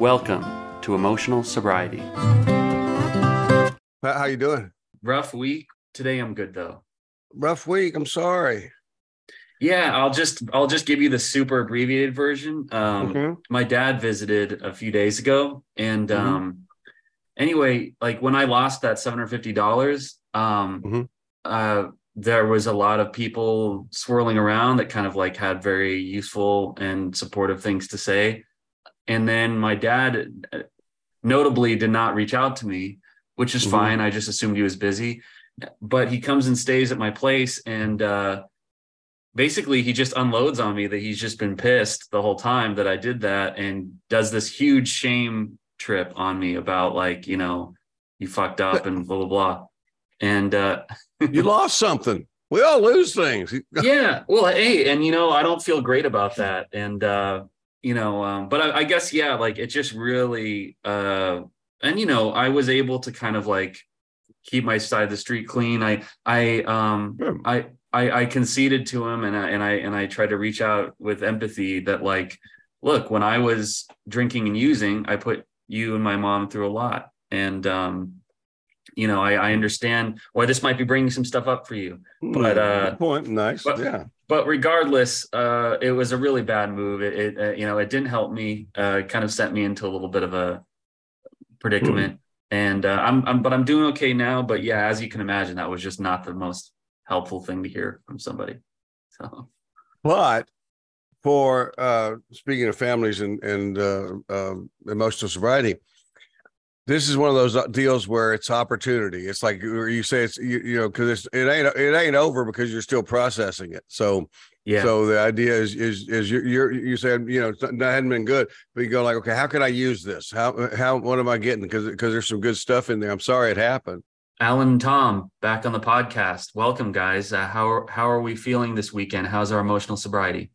Welcome to Emotional Sobriety. How you doing? Rough week. Today I'm good though. Rough week. I'm sorry. Yeah, I'll just I'll just give you the super abbreviated version. Um, Mhm. My dad visited a few days ago, and Mhm. um, anyway, like when I lost that seven hundred fifty dollars, um, Mhm. uh, there was a lot of people swirling around that kind of like had very useful and supportive things to say, and then my dad uh, notably did not reach out to me, which is Mhm. fine. I just assumed he was busy, but he comes and stays at my place and. uh basically he just unloads on me that he's just been pissed the whole time that I did that and does this huge shame trip on me about like, you know, you fucked up and blah blah blah. And uh You lost something. We all lose things. yeah, well hey, and you know, I don't feel great about that. And uh, you know, um, but I, I guess yeah, like it just really uh and you know, I was able to kind of like keep my side of the street clean. I I um Good. I, I I conceded to him and I and I and I tried to reach out with empathy that like, look, when I was drinking and using, I put you and my mom through a lot. And um, you know, I, I understand why this might be bringing some stuff up for you. But, uh, point. Nice. but- yeah. But regardless, uh, it was a really bad move. It, it uh, you know, it didn't help me. Uh, it kind of sent me into a little bit of a predicament. And uh, I'm, I'm, but I'm doing okay now. But yeah, as you can imagine, that was just not the most helpful thing to hear from somebody. So. But for uh speaking of families and and uh, uh, emotional sobriety, this is one of those uh, deals where it's opportunity. It's like you say it's you, you know because it ain't it ain't over because you're still processing it. So Yeah. So the idea is is is you're, you're you said you know that hadn't been good, but you go like, okay, how can I use this? How how what am I getting? Because because there's some good stuff in there. I'm sorry it happened. Allen and Thom back on the podcast. Welcome, guys. Uh, how are, how are we feeling this weekend? How's our emotional sobriety?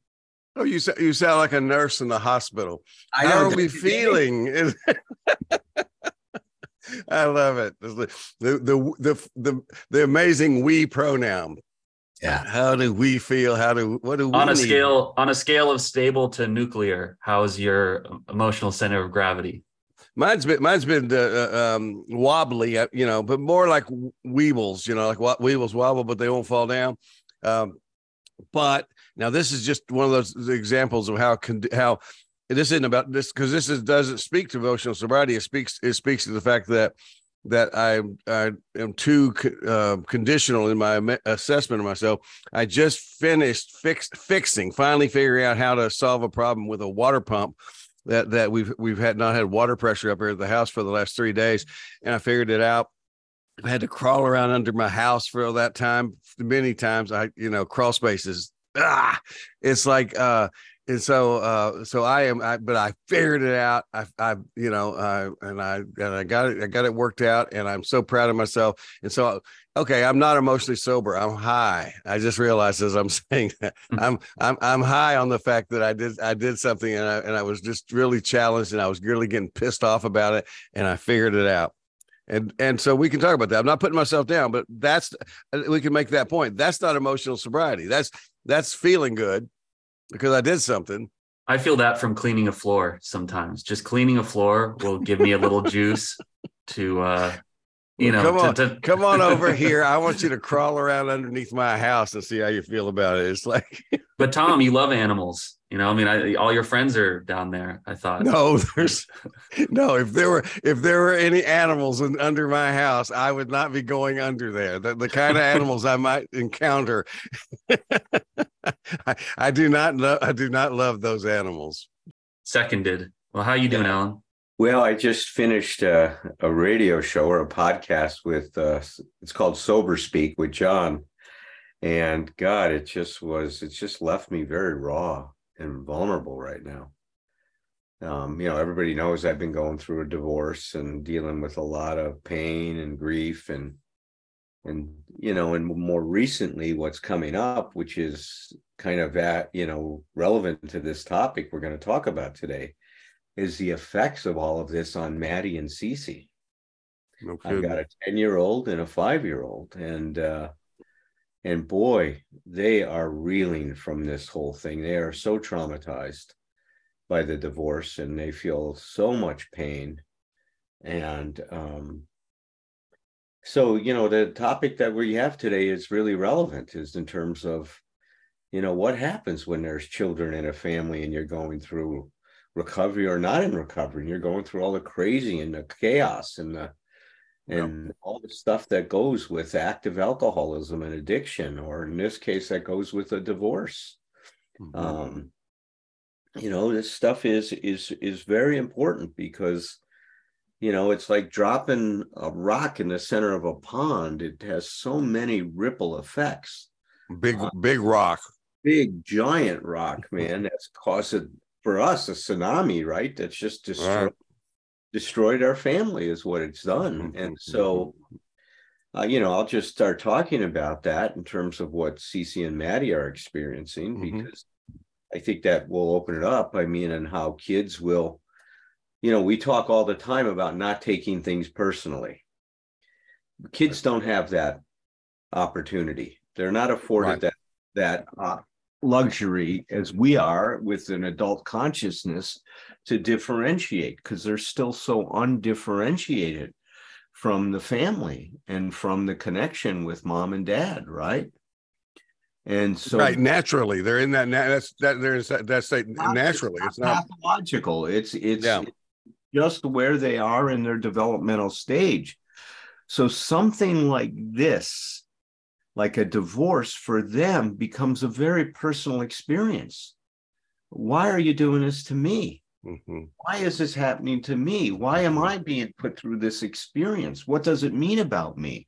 Oh, you you sound like a nurse in the hospital. I how know. are we feeling? I love it. The the the the the, the amazing we pronoun. Yeah. How do we feel? How do what do we On a need? scale on a scale of stable to nuclear, how's your emotional center of gravity? Mine's been mine's been uh, uh, um, wobbly, uh, you know, but more like weebles, you know, like what weebles wobble, but they won't fall down. Um, but now this is just one of those examples of how con- how this isn't about this because this is doesn't speak to emotional sobriety. It speaks it speaks to the fact that that I I am too uh, conditional in my assessment of myself. I just finished fix, fixing, finally figuring out how to solve a problem with a water pump that that we've we've had not had water pressure up here at the house for the last three days, and I figured it out. I had to crawl around under my house for all that time. Many times, I you know crawl spaces. Ah, it's like uh, and so uh, so I am. I but I figured it out. I I you know uh, and I and I got it. I got it worked out, and I'm so proud of myself. And so okay, I'm not emotionally sober. I'm high. I just realized as I'm saying that I'm I'm I'm high on the fact that I did I did something and I and I was just really challenged and I was really getting pissed off about it and I figured it out. And and so we can talk about that. I'm not putting myself down, but that's we can make that point. That's not emotional sobriety. That's that's feeling good because I did something. I feel that from cleaning a floor sometimes. Just cleaning a floor will give me a little juice to uh you know Come on. to, to Come on over here. I want you to crawl around underneath my house and see how you feel about it. It's like but Thom, you love animals. You know, I mean I, all your friends are down there, I thought. no, there's no. If there were if there were any animals in, under my house, I would not be going under there. The, the kind of animals I might encounter, I, I do not love. I do not love those animals. Seconded. Well, how you doing, Allen? Well, I just finished a, a radio show or a podcast with uh, it's called Sober Speak with John, and God, it just was. It just left me very raw and vulnerable right now. Um, you know, everybody knows I've been going through a divorce and dealing with a lot of pain and grief and and you know, and more recently, what's coming up, which is kind of at you know relevant to this topic we're going to talk about today, is the effects of all of this on Maddie and Cece. No I've got a 10 year old and a five year old. And uh and boy, they are reeling from this whole thing. They are so traumatized. by the divorce and they feel so much pain and um, so you know the topic that we have today is really relevant is in terms of you know what happens when there's children in a family and you're going through recovery or not in recovery and you're going through all the crazy and the chaos and the and yep. all the stuff that goes with active alcoholism and addiction or in this case that goes with a divorce mm-hmm. um you know this stuff is is is very important because you know it's like dropping a rock in the center of a pond it has so many ripple effects big uh, big rock big giant rock man that's caused for us a tsunami right that's just destroyed. Destroyed our family is what it's done mm-hmm. and so uh, you know i'll just start talking about that in terms of what Cece and Maddie are experiencing mm-hmm. because I think that will open it up. I mean, and how kids will, you know, we talk all the time about not taking things personally. Kids don't have that opportunity. They're not afforded right. that that uh, luxury as we are with an adult consciousness to differentiate because they're still so undifferentiated from the family and from the connection with mom and dad, right? And so, right, naturally, they're in that. That's that. They're in that state naturally. It's not, it's not pathological. It's it's, yeah. it's just where they are in their developmental stage. So something like this, like a divorce for them, becomes a very personal experience. Why are you doing this to me? Mm-hmm. Why is this happening to me? Why am I being put through this experience? What does it mean about me?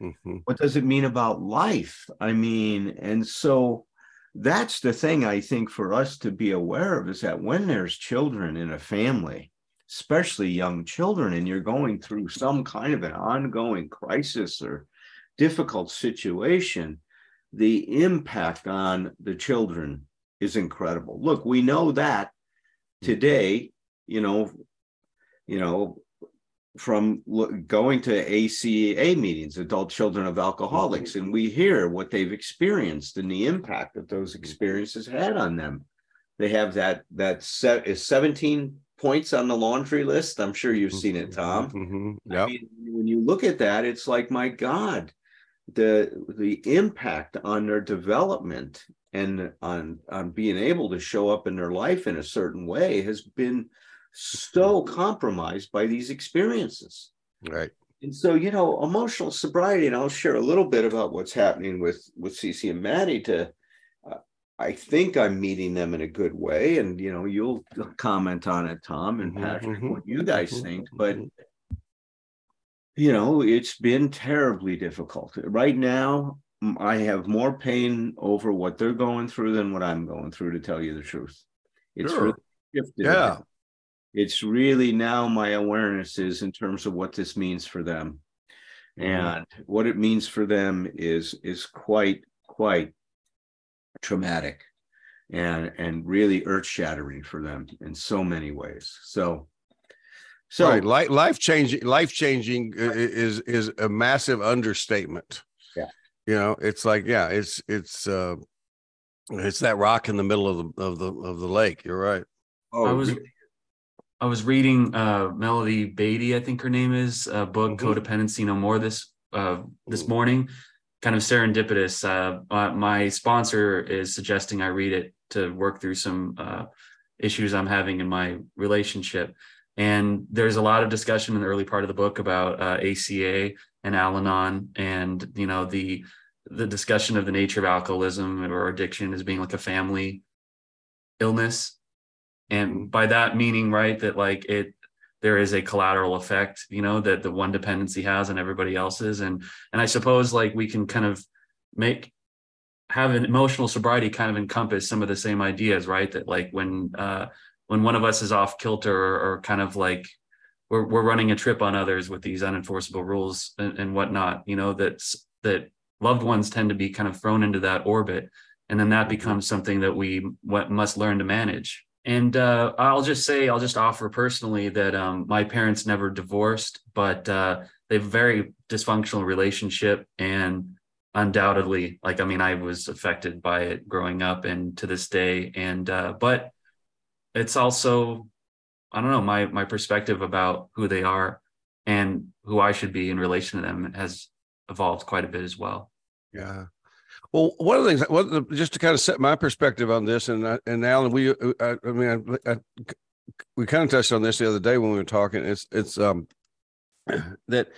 Mm-hmm. What does it mean about life? I mean, and so that's the thing I think for us to be aware of is that when there's children in a family, especially young children, and you're going through some kind of an ongoing crisis or difficult situation, the impact on the children is incredible. Look, we know that Mm-hmm. today, you know, you know, from going to ACA meetings, adult children of alcoholics, mm-hmm. and we hear what they've experienced and the impact that those mm-hmm. experiences had on them. They have that that set is 17 points on the laundry list. I'm sure you've seen it, Thom. Mm-hmm. Yep. I mean, when you look at that, it's like, my God, the the impact on their development and on on being able to show up in their life in a certain way has been so compromised by these experiences. Right. And so, you know, emotional sobriety, and I'll share a little bit about what's happening with with Cece and Maddie to uh, I think I'm meeting them in a good way. And you know, you'll comment on it, Thom and mm-hmm, Patrick, mm-hmm, what you guys mm-hmm, think. But mm-hmm. you know, it's been terribly difficult. Right now, I have more pain over what they're going through than what I'm going through, to tell you the truth. It's sure. really shifted. Yeah it's really now my awareness is in terms of what this means for them mm-hmm. and what it means for them is is quite quite traumatic and and really earth shattering for them in so many ways so so right. life changing life changing is is a massive understatement yeah you know it's like yeah it's it's uh it's that rock in the middle of the of the of the lake you're right oh i was really? I was reading uh, Melody Beattie, I think her name is, a book mm-hmm. "Codependency No More" this uh, this morning. Kind of serendipitous. Uh, my sponsor is suggesting I read it to work through some uh, issues I'm having in my relationship. And there's a lot of discussion in the early part of the book about ACA uh, and Al-Anon, and you know the the discussion of the nature of alcoholism or addiction as being like a family illness. And by that meaning right that like it there is a collateral effect you know that the one dependency has on everybody else's. And and i suppose like we can kind of make have an emotional sobriety kind of encompass some of the same ideas right? That like when uh when one of us is off kilter or, or kind of like we're, we're running a trip on others with these unenforceable rules and, and whatnot you know that's that loved ones tend to be kind of thrown into that orbit and then that becomes something that we must learn to manage and uh, I'll just say, I'll just offer personally that um, my parents never divorced, but uh, they have a very dysfunctional relationship. And undoubtedly, like, I mean, I was affected by it growing up and to this day. And, uh, but it's also I don't know my my perspective about who they are and who I should be in relation to them has evolved quite a bit as well. Yeah. Well, one of the things, what, just to kind of set my perspective on this, and uh, and Allen, we, uh, I, I mean, I, I, we kind of touched on this the other day when we were talking. It's it's um that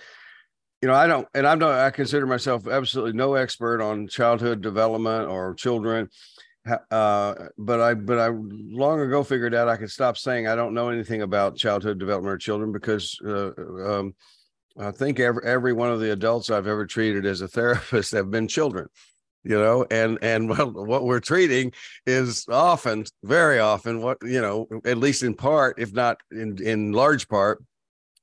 you know I don't, and I'm not. I consider myself absolutely no expert on childhood development or children, uh, but I but I long ago figured out I could stop saying I don't know anything about childhood development or children because uh, um, I think every every one of the adults I've ever treated as a therapist have been children you know? And and well, what we're treating is often very often what you know at least in part if not in in large part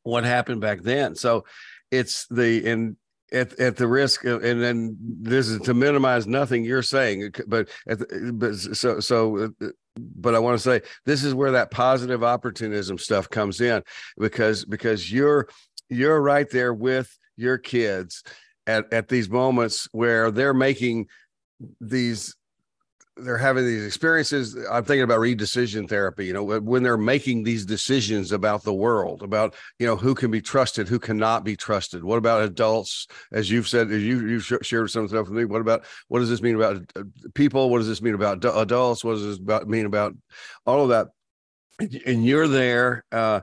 what happened back then. So it's the in at, at the risk of, and then this is to minimize nothing you're saying but at the, but so so uh, but i want to say this is where that positive opportunism stuff comes in because because you're you're right there with your kids at, at these moments where they're making these they're having these experiences i'm thinking about redecision therapy you know when they're making these decisions about the world about you know who can be trusted who cannot be trusted. What about adults? As you've said as you you've shared some stuff with me what about what does this mean about uh, people? What does this mean about adults? What does this about mean about all of that? And you're there uh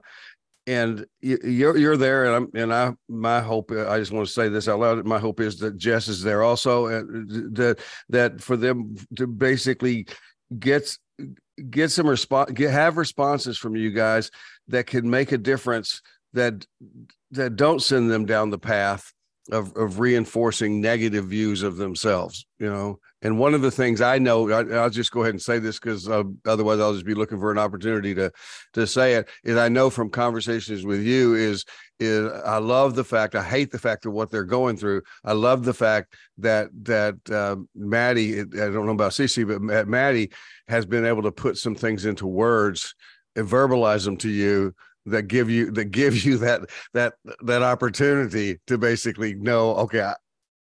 and you're you're there, and I'm and I my hope uh, I just want to say this out loud. My hope is that Jess is there also, and uh, that that for them to basically get get some response, get have responses from you guys that can make a difference that that don't send them down the path of of reinforcing negative views of themselves. You know, and one of the things I know, I, will just go ahead and say this because uh, otherwise I'll just be looking for an opportunity to to say it. Is I know from conversations with you is is I love the fact I hate the fact of what they're going through. I love the fact that that uh, Maddie, I don't know about Cece, but Maddie has been able to put some things into words and verbalize them to you that give you that gives you that that that opportunity to basically know okay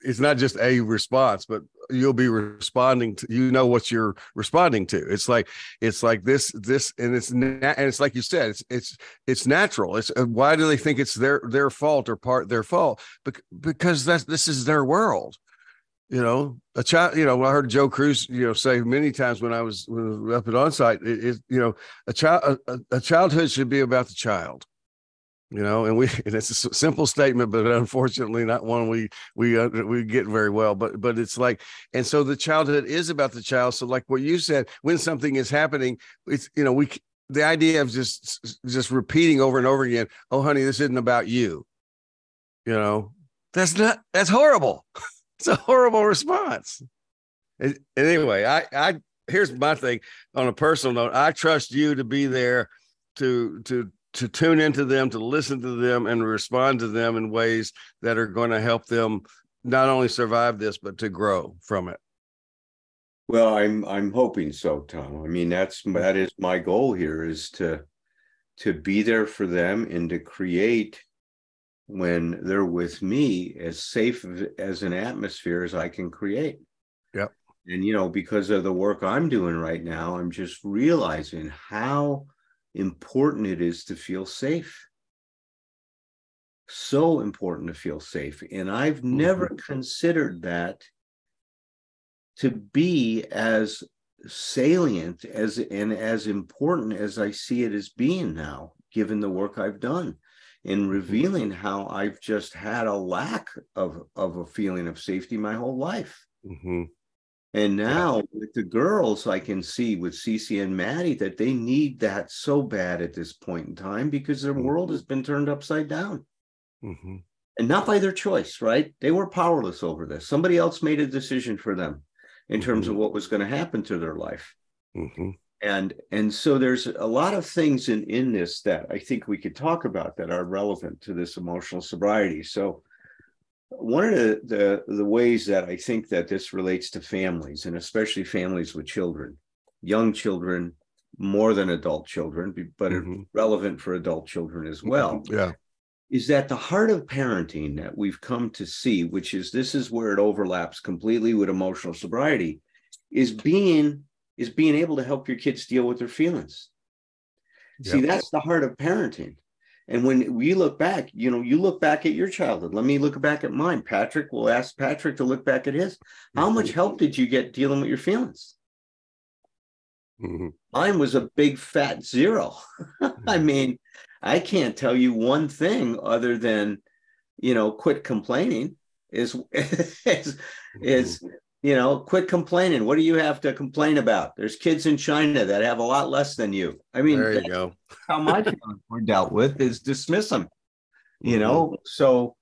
it's not just a response but you'll be responding to you know what you're responding to. It's like it's like this this and it's and it's like you said it's it's it's natural. It's uh, why do they think it's their their fault or part their fault? Because that's this is their world. You know a child you know i heard Joe Cruse you know say many times when i was, when I was up at onsite it, it you know a child a, a childhood should be about the child you know and we and it's a simple statement but unfortunately not one we we uh, we get very well but but it's like and so the childhood is about the child so like what you said when something is happening it's you know we the idea of just just repeating over and over again oh honey this isn't about you you know? That's not that's horrible. It's a horrible response. And, and anyway i i here's my thing on a personal note i trust you to be there to to to tune into them, to listen to them, and respond to them in ways that are going to help them not only survive this but to grow from it. Well, I'm I'm hoping so, Thom. I mean, that's that is my goal here is to to be there for them and to create when they're with me as safe as an atmosphere as I can create. Yep. And you know, because of the work I'm doing right now, I'm just realizing how important it is to feel safe. So important to feel safe. And I've never mm-hmm. considered that to be as salient as and as important as I see it as being now, given the work I've done in mm-hmm. revealing how I've just had a lack of, of a feeling of safety my whole life. Mm-hmm. And now yeah. with the girls, I can see with Cece and Maddie that they need that so bad at this point in time because their mm-hmm. world has been turned upside down. Mm-hmm. And not by their choice, right? They were powerless over this. Somebody else made a decision for them in mm-hmm. terms of what was going to happen to their life. Mm-hmm. And and so there's a lot of things in in this that I think we could talk about that are relevant to this emotional sobriety. So one of the, the, the ways that I think that this relates to families and especially families with children, young children more than adult children, but mm-hmm. relevant for adult children as well. Mm-hmm. Yeah. Is that the heart of parenting that we've come to see, which is this is where it overlaps completely with emotional sobriety, is being is being able to help your kids deal with their feelings. See, that's the heart of parenting. And when we look back, you know, you look back at your childhood. Let me look back at mine. Patrick will ask Patrick to look back at his. How much Mm-hmm. help did you get dealing with your feelings? Mhm. Mine was a big fat zero. I mean, I can't tell you one thing other than, you know, quit complaining is is is you know, quit complaining. What do you have to complain about? There's kids in China that have a lot less than you. I mean, there you go. how my feelings were dealt with is dismiss them. You Mhm. know, so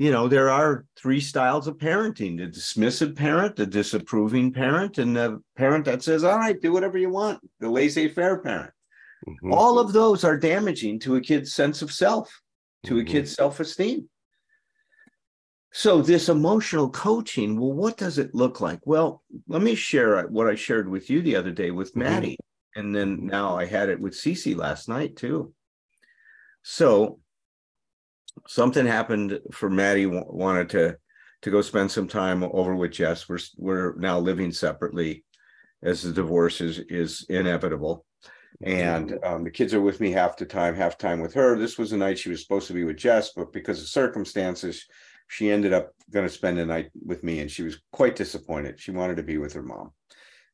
you know, there are three styles of parenting: the dismissive parent, the disapproving parent, and the parent that says, "All right, do whatever you want." The laissez-faire parent. Mhm. All of those are damaging to a kid's sense of self, to a Mhm. kid's self-esteem. So this emotional coaching, well, what does it look like? Well, let me share what I shared with you the other day with Mhm. Maddie, and then now I had it with Cece last night too. So something happened for Maddie wanted to to go spend some time over with Jess. We're we're now living separately as the divorce is is inevitable. And um, the kids are with me half the time, half time with her. This was the night she was supposed to be with Jess, but because of circumstances, she ended up going to spend the night with me, and she was quite disappointed. She wanted to be with her mom,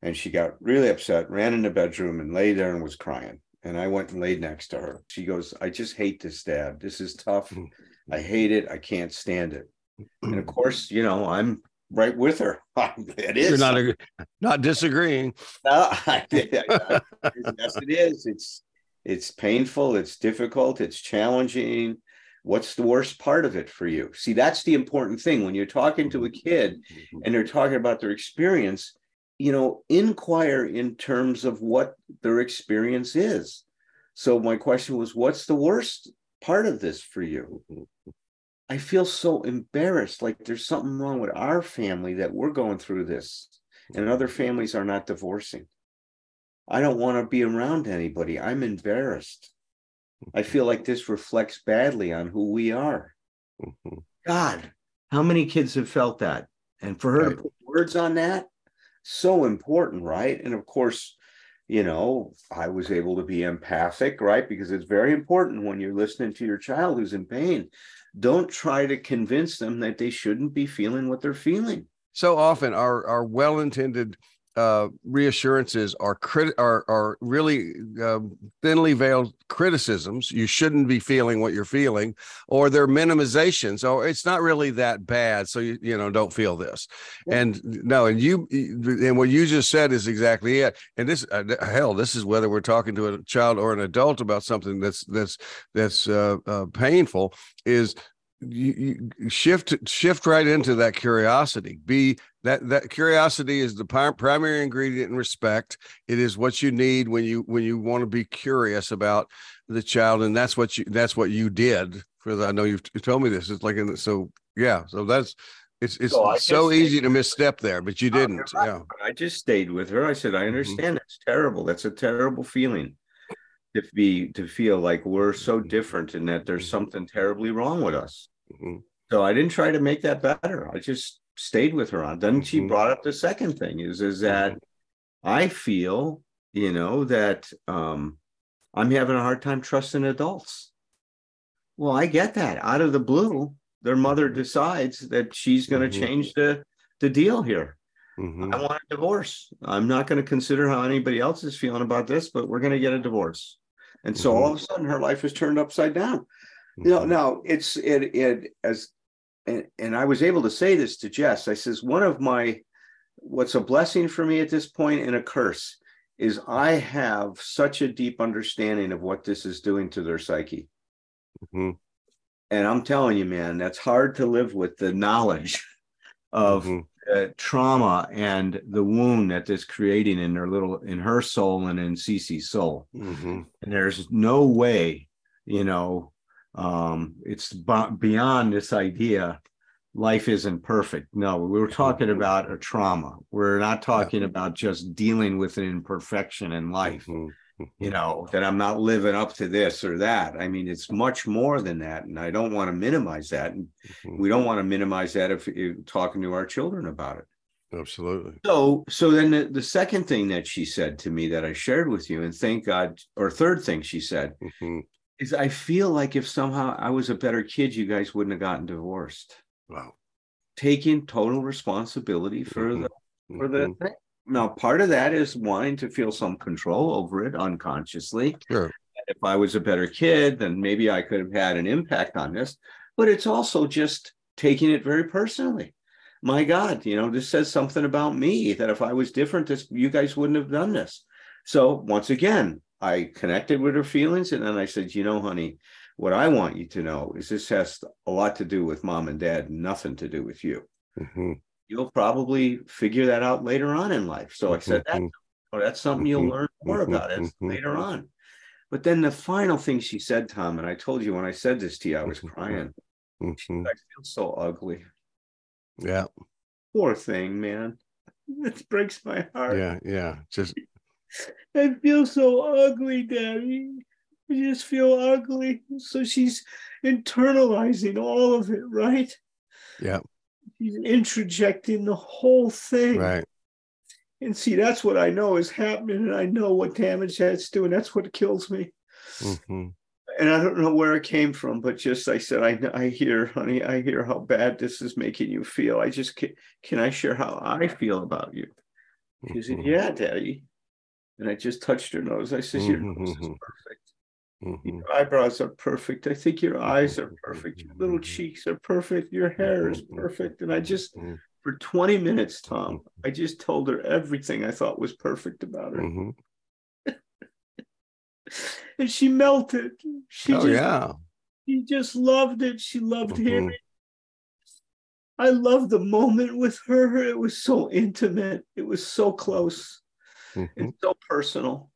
and she got really upset, ran in the bedroom, and lay there and was crying. And I went and laid next to her. She goes, "I just hate this, Dad. This is tough. Mm-hmm. I hate it. I can't stand it." And of mm-hmm. course, you know, I'm right with her. it is You're not a, not disagreeing. no, I did. yes, it is. It's it's painful. It's difficult. It's challenging. What's the worst part of it for you? See, that's the important thing when you're talking to a mm-hmm. kid mm-hmm. and they're talking about their experience. You know, inquire in terms of what their experience is. So my question was, what's the worst part of this for you? Mm-hmm. I feel so embarrassed, like there's something wrong with our family that we're going through this, and other families are not divorcing. I don't want to be around anybody. I'm embarrassed. I feel like this reflects badly on who we are. Mhm. God, how many kids have felt that? And for her Right. to put words on that, so important, right? And of course, you know, I was able to be empathic, right? Because it's very important when you're listening to your child who's in pain. Don't try to convince them that they shouldn't be feeling what they're feeling. So often, our our well-intended uh, reassurances are crit are are really uh, thinly veiled criticisms. You shouldn't be feeling what you're feeling, or they're minimizations. Or it's not really that bad, so you you know don't feel this. Yeah. And no, and you and what you just said is exactly it. And this uh, hell, this is whether we're talking to a child or an adult about something that's that's that's uh, uh, painful. Is you, you shift shift right into that curiosity. Be that that curiosity is the pri- primary ingredient in respect. It is what you need when you when you want to be curious about the child, and that's what you that's what you did. For the, I know you've, you told me this. It's like in the, so yeah. So that's it's it's So so easy to misstep there, but you didn't. right. Yeah. I just stayed with her. I said, I mm-hmm. understand that's terrible. That's a terrible feeling to be to feel like we're so different and that there's Mhm. something terribly wrong with us. Mhm. So I didn't try to make that better. I just stayed with her on. Then she Mhm. brought up the second thing is is that I feel, you know, that um I'm having a hard time trusting adults. Well, I get that. Out of the blue, their mother decides that she's going to Mhm. change the the deal here. Mhm. I want a divorce. I'm not going to consider how anybody else is feeling about this, but we're going to get a divorce. And so all of a sudden her life was turned upside down. You know, Mhm. now it's it it as and, and I was able to say this to Jess. I says one of my what's a blessing for me at this point and a curse is I have such a deep understanding of what this is doing to their psyche. Mhm. And I'm telling you, man, that's hard to live with the knowledge of Mhm. Uh, trauma and the wound that this creating in their little in her soul and in Cece's soul. Mhm. And there's no way, you know, um, it's b- beyond this idea. Life isn't perfect. No, we were talking about a trauma. We're not talking about just dealing with an imperfection in life Mhm. You know, that I'm not living up to this or that. I mean, it's much more than that. And I don't want to minimize that. And Mhm. we don't want to minimize that if, if talking to our children about it. Absolutely. So, so then the, the second thing that she said to me that I shared with you, and thank God, or third thing she said Mhm. is, I feel like if somehow I was a better kid, you guys wouldn't have gotten divorced. Wow. Taking total responsibility for Mhm. the for the Mhm. thing. Now, part of that is wanting to feel some control over it unconsciously. Sure. If I was a better kid, then maybe I could have had an impact on this. But it's also just taking it very personally. My God, you know, this says something about me that if I was different, this you guys wouldn't have done this. So once again, I connected with her feelings, and then I said, you know, honey, what I want you to know is this has a lot to do with mom and dad, nothing to do with you Mhm. You'll probably figure that out later on in life. So I said that, Mhm. oh, that's something you'll Mhm. learn more Mhm. about it later on. But then the final thing she said, Thom, and I told you when I said this to you, I was crying. Mhm. I feel so ugly. Yeah. Poor thing, man. It breaks my heart. Yeah. Yeah. Just I feel so ugly, Daddy. I just feel ugly. So she's internalizing all of it, right? yeah. She's interjecting the whole thing. Right. And see, that's what I know is happening, and I know what damage that's doing. That's what kills me. Mhm. And I don't know where it came from, but just I said, I I hear, honey, I hear how bad this is making you feel. I just can, can I share how I feel about you? She said, Mhm. Yeah, Daddy. And I just touched her nose. I said, Your nose is Mhm. perfect. Mhm. Your eyebrows are perfect. I think your eyes are perfect. Your little cheeks are perfect. Your hair is perfect. And I just Mhm. for 20 minutes, Thom, I just told her everything I thought was perfect about her. Mhm. And she melted. She Oh just yeah. she just loved it. She loved hearing. I loved the moment with her. It was so intimate. It was so close and so personal.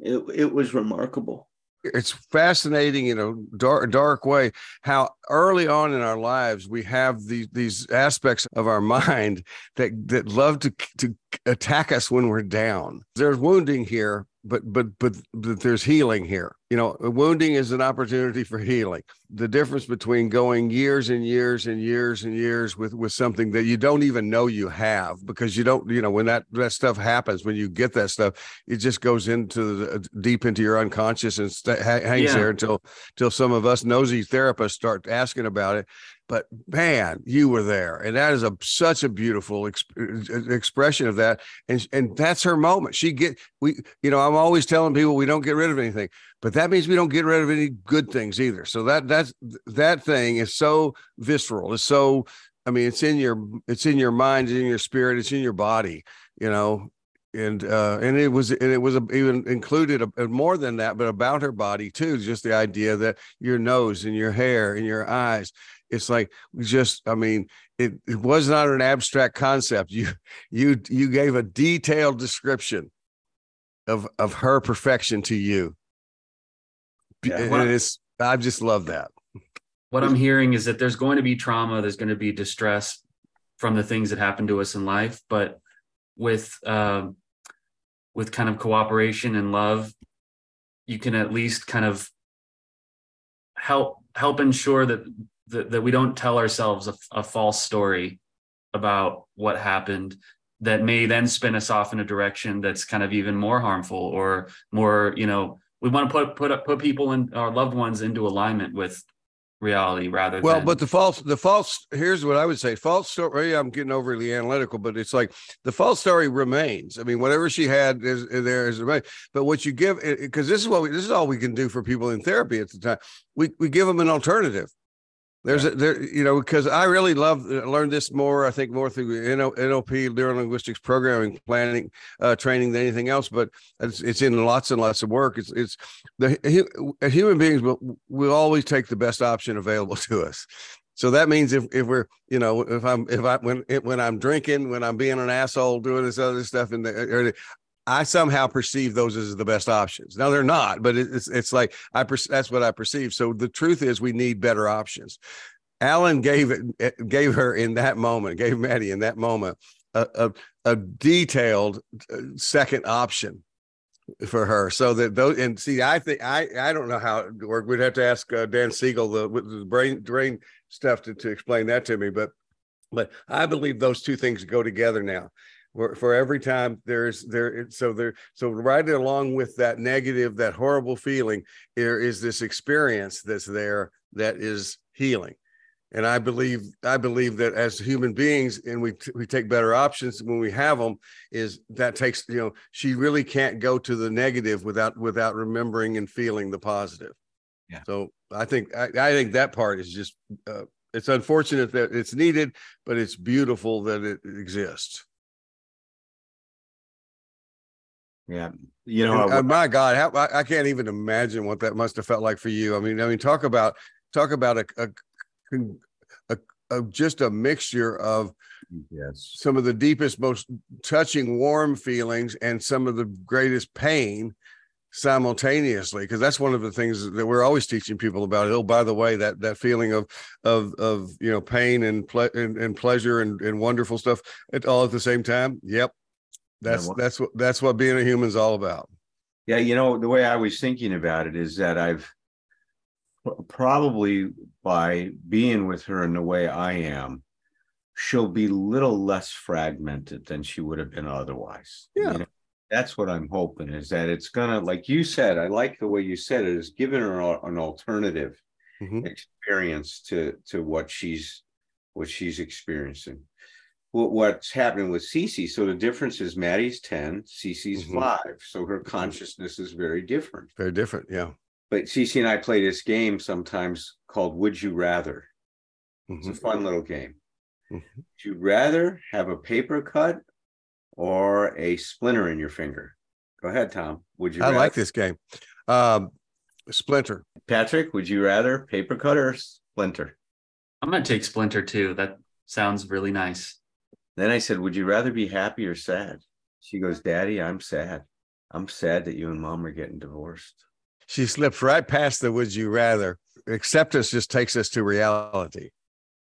It it was remarkable. it's fascinating in a dark dark way how early on in our lives we have these these aspects of our mind that that love to to attack us when we're down there's wounding here but but but, but there's healing here. You know wounding is an opportunity for healing. The difference between going years and years and years and years with with something that you don't even know you have because you don't you know when that that stuff happens when you get that stuff it just goes into the uh, deep into your unconscious and st- hangs Yeah. there until until some of us nosy therapists start asking about it but man you were there and that is a such a beautiful exp- expression of that and and that's her moment. She get we you know i'm always telling people we don't get rid of anything but that means we don't get rid of any good things either. So that that's that thing is so visceral it's so i mean it's in your it's in your mind it's in your spirit it's in your body you know and uh and it was and it was even included a, more than that but about her body too just the idea that your nose and your hair and your eyes it's like just i mean it, it was not an abstract concept you you you gave a detailed description of of her perfection to you Yeah. Well- it's i just love that what I'm hearing is that there's going to be trauma, there's going to be distress from the things that happen to us in life, but with um, with kind of cooperation and love, you can at least kind of help help ensure that that, that we don't tell ourselves a, a false story about what happened that may then spin us off in a direction that's kind of even more harmful or more you know we want to put put up put people and our loved ones into alignment with reality rather well than but the false the false here's what i would say. False story i'm getting overly analytical but it's like the false story remains. I mean whatever she had is, is there is but what you give because this is what we, this is all we can do for people in therapy at the time. We we give them an alternative there's a there you know because i really love uh, learned this more i think more through NL, nlp neuro linguistics programming planning uh, training than anything else but it's, it's in lots and lots of work. It's it's the hu- human beings will will always take the best option available to us. So that means if, if we're you know if i'm if i when when i'm drinking when i'm being an asshole doing this other stuff in the or I somehow perceive those as the best options. Now they're not, but it's it's like I per, that's what I perceive. So the truth is, we need better options. Allen gave it gave her in that moment, gave Maddie in that moment a a, a detailed uh, second option for her, so that those and see, I think I I don't know how it worked. We'd have to ask uh, Dan Siegel the, the brain brain stuff to to explain that to me, but But I believe those two things go together now. For, for every time there's there so there so right along with that negative that horrible feeling there is this experience that's there that is healing. And i believe i believe that as human beings and we we take better options when we have them is that takes you know she really can't go to the negative without without remembering and feeling the positive. Yeah. so i think i, I think that part is just uh, it's unfortunate that it's needed but it's beautiful that it exists Yeah. You know, And, uh, my God, how, I, I can't even imagine what that must have felt like for you. I mean, I mean, talk about talk about a a, a, a just a mixture of yes. some of the deepest, most touching, warm feelings and some of the greatest pain simultaneously because that's one of the things that we're always teaching people about oh by the way that that feeling of of of you know pain and ple- and, and pleasure and, and wonderful stuff at all at the same time yep that's well- that's what that's what being a human is all about Yeah, you know, the way I was thinking about it is that I've probably by being with her in the way I am, she'll be little less fragmented than she would have been otherwise. You Yeah. know, that's what I'm hoping is that it's gonna, like you said, I like the way you said it, is giving her an alternative Mhm. experience to to what she's what she's experiencing. What what's happening with Cece? So the difference is Maddie's 10, Cece's Mhm. five. So her consciousness is very different. very different yeah But Cece and I play this game sometimes called Would You Rather? It's a Mhm. fun little game. Mhm. Would you rather have a paper cut or a splinter in your finger? Go ahead, Thom. Would you I rather? like this game. Um, Splinter. Patrick, would you rather paper cut or splinter? I'm gonna take Splinter too. That sounds really nice. Then I said, Would you rather be happy or sad? She goes, Daddy, I'm sad. I'm sad that you and mom are getting divorced. She slips right past the would you rather. Acceptance just takes us to reality.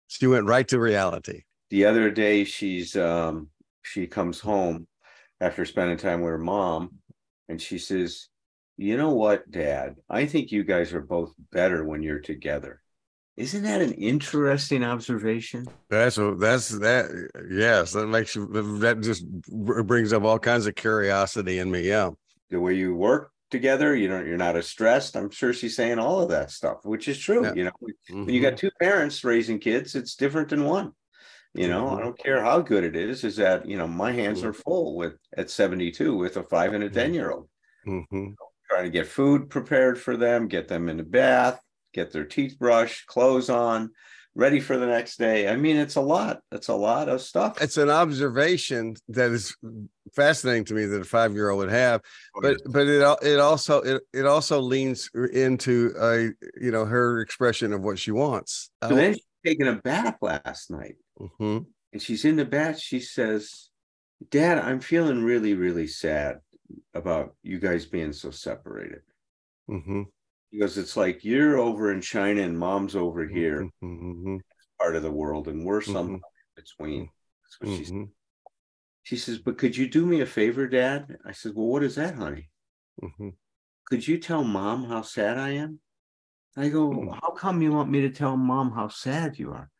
She went right to reality. The other day she's um she comes home after spending time with her mom and she says, You know what, Dad? I think you guys are both better when you're together. Isn't that an interesting observation? That's a, that's that. Yes, that makes you. That just brings up all kinds of curiosity in me. Yeah. The way you work together, you know, you're not as stressed. I'm sure she's saying all of that stuff, which is true. Yeah. You know, when you got two parents raising kids, it's different than one. You know, I Mhm. don't care how good it is, is that, you know, my hands Mhm. are full with at 72 with a five and a Mhm. 10 year old, hmm trying to get food prepared for them, get them in the bath, get their teeth brushed, clothes on, ready for the next day. I mean, it's a lot. It's a lot of stuff. It's an observation that is fascinating to me that a five year old would have. but but it it also it, it also leans into a you know her expression of what she wants. so then she's taking a bath last night. Mhm. and she's in the bath. She says, Dad, I'm feeling really, really sad about you guys being so separated. Mhm. Goes, It's like you're over in China and mom's over here, Mhm. part of the world, and we're Mhm. somehow in between. That's what she said. Mhm. She says, But could you do me a favor, Dad? I said, Well, what is that, honey? Could you tell mom how sad I am? I go, Hmm. How come you want me to tell mom how sad you are?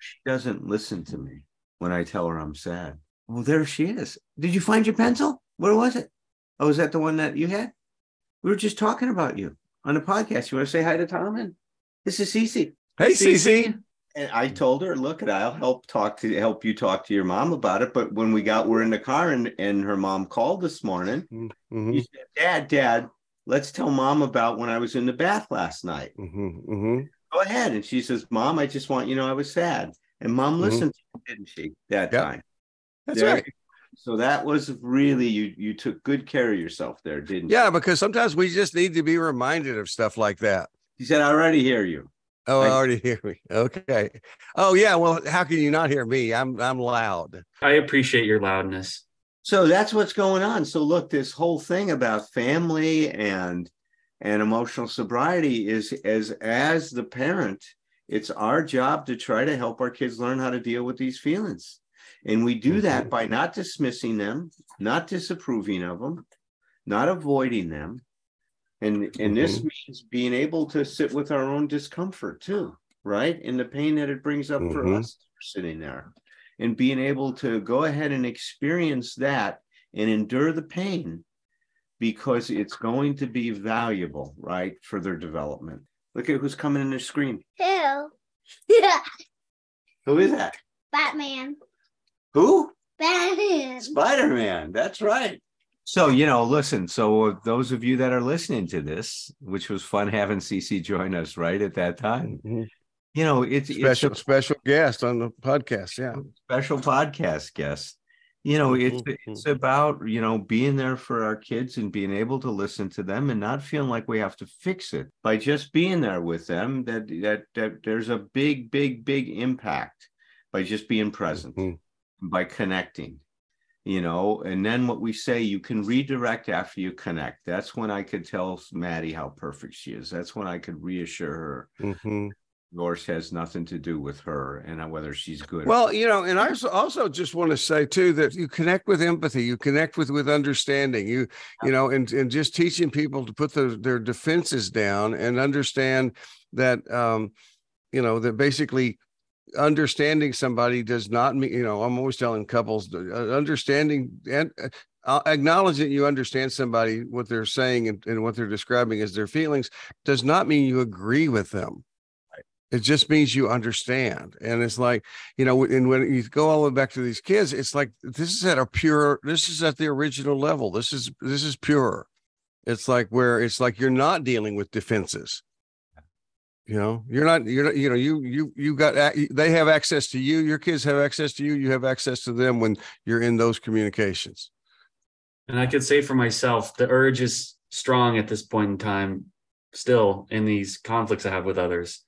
She doesn't listen to me when I tell her I'm sad. Well, there she is. Did you find your pencil? Where was it? Oh, is that the one that you had? We were just talking about you on the podcast. You want to say hi to Thom? And this is Cece. Hey, Cece. And I told her, look, I'll help talk to help you talk to your mom about it. But when we got we're in the car and, and her mom called this morning, Mhm. you said, Dad, Dad, let's tell mom about when I was in the bath last night Mhm. Mhm. go ahead. And she says, Mom, I just want you know I was sad. And mom Mhm. listened, to you, didn't she, that Yeah. time? That's There- right. So that was really you you took good care of yourself there, didn't Yeah, you? Yeah, because sometimes we just need to be reminded of stuff like that. He said, I already hear you. Oh, I Thank- already hear me. Okay. Oh, yeah. Well, how can you not hear me? I'm I'm loud. I appreciate your loudness. So that's what's going on. So look, this whole thing about family and and emotional sobriety is as as the parent, it's our job to try to help our kids learn how to deal with these feelings. And we do that Mhm. by not dismissing them, not disapproving of them, not avoiding them. And and this Mhm. means being able to sit with our own discomfort too. right? And the pain that it brings up for Mhm. us sitting there and being able to go ahead and experience that and endure the pain because it's going to be valuable, right, for their development. Look at who's coming in the screen. Who? Yeah, Who is that? Batman. Who? Batman. Spider Man. That's right. So, you know, listen. So, those of you that are listening to this, which was fun having CC join us right at that time, Mhm. you know, it's, it's Special a special guest on the podcast. Yeah. special podcast guest. You know, it's Mhm. it's about you know being there for our kids and being able to listen to them and not feeling like we have to fix it by just being there with them. That that that there's a big, big, big impact by just being present, Mhm. By connecting. You know, and then what we say, you can redirect after you connect. That's when I could tell Maddie how perfect she is. That's when I could reassure her. Mhm. Yours has nothing to do with her and whether she's good. Well, you know, and I also- just want to say too that you connect with empathy, you connect with with understanding, you you know, and and just teaching people to put their their defenses down and understand that um, you know, that basically understanding somebody does not mean you know i'm always telling couples uh, understanding and uh, acknowledge that you understand somebody what they're saying and, and what they're describing as their feelings does not mean you agree with them. It just means you understand. And it's like you know and when you go all the way back to these kids it's like this is at a pure this is at the original level. This is this is pure. It's like where it's like you're not dealing with defenses you know you're not you're not you know you you you got they have access to you your kids have access to you you have access to them when you're in those communications And I could say for myself, the urge is strong at this point in time, still in these conflicts I have with others,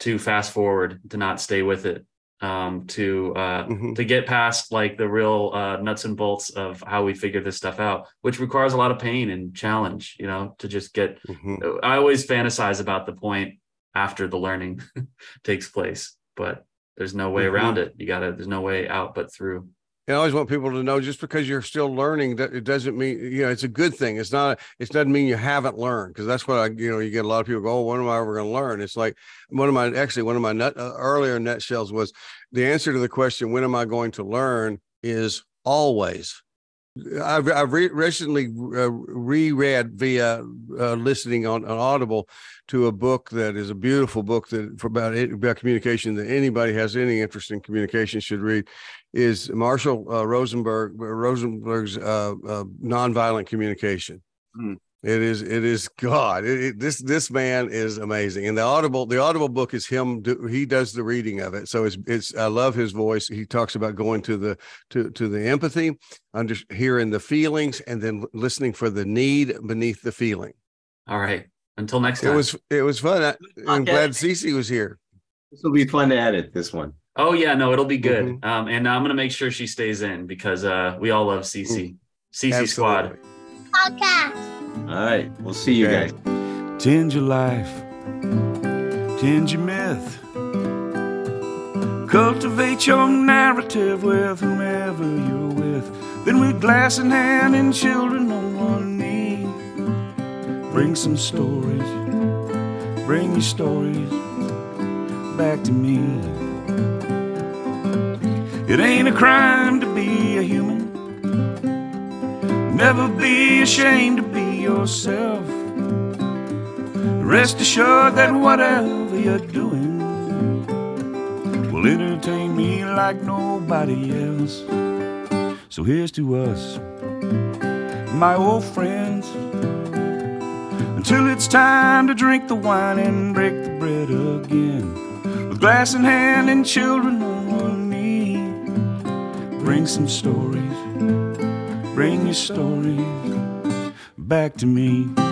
to fast forward, to not stay with it, um, to uh, Mhm. to get past like the real uh, nuts and bolts of how we figure this stuff out, which requires a lot of pain and challenge. You know, to just get. Mhm. I always fantasize about the point after the learning takes place, but there's no way Mhm. around it. You gotta. There's no way out but through. I always want people to know just because you're still learning that it doesn't mean you know it's a good thing. It's not it doesn't mean you haven't learned because that's what I you know you get a lot of people go, oh, when am I ever going to learn? It's like one of my actually one of my nut, uh, earlier nutshells was the answer to the question when am I going to learn is always. I've I've re- recently uh, reread via uh, listening on, on Audible to a book that is a beautiful book that for about about communication that anybody has any interest in communication should read is Marshall uh, Rosenberg Rosenberg's uh, uh, nonviolent communication. Hmm. It is it is God. It, it- this this man is amazing. And the audible the audible book is him. Do, he does the reading of it. So it's it's I love his voice. He talks about going to the to to the empathy, under hearing the feelings, and then listening for the need beneath the feeling. All right. Until next time. It was it was fun. I, I'm Okay. glad Cece was here. This will be fun to edit this one. Oh yeah, no, it'll be good. Mhm. Um, and I'm gonna make sure she stays in because uh, we all love CC. CC Squad. Absolutely. Podcast. All right. We'll see you Okay. guys. Tend your life, tend your myth. Cultivate your narrative with whomever you're with. Then, with glass in hand and children on one knee, bring some stories, bring your stories back to me. It ain't a crime to be a human. Never be ashamed to be yourself. Rest assured that whatever you're doing will entertain me like nobody else. So here's to us, my old friends, until it's time to drink the wine and break the bread again. With glass in hand and children on one knee, bring some stories, bring your stories back to me.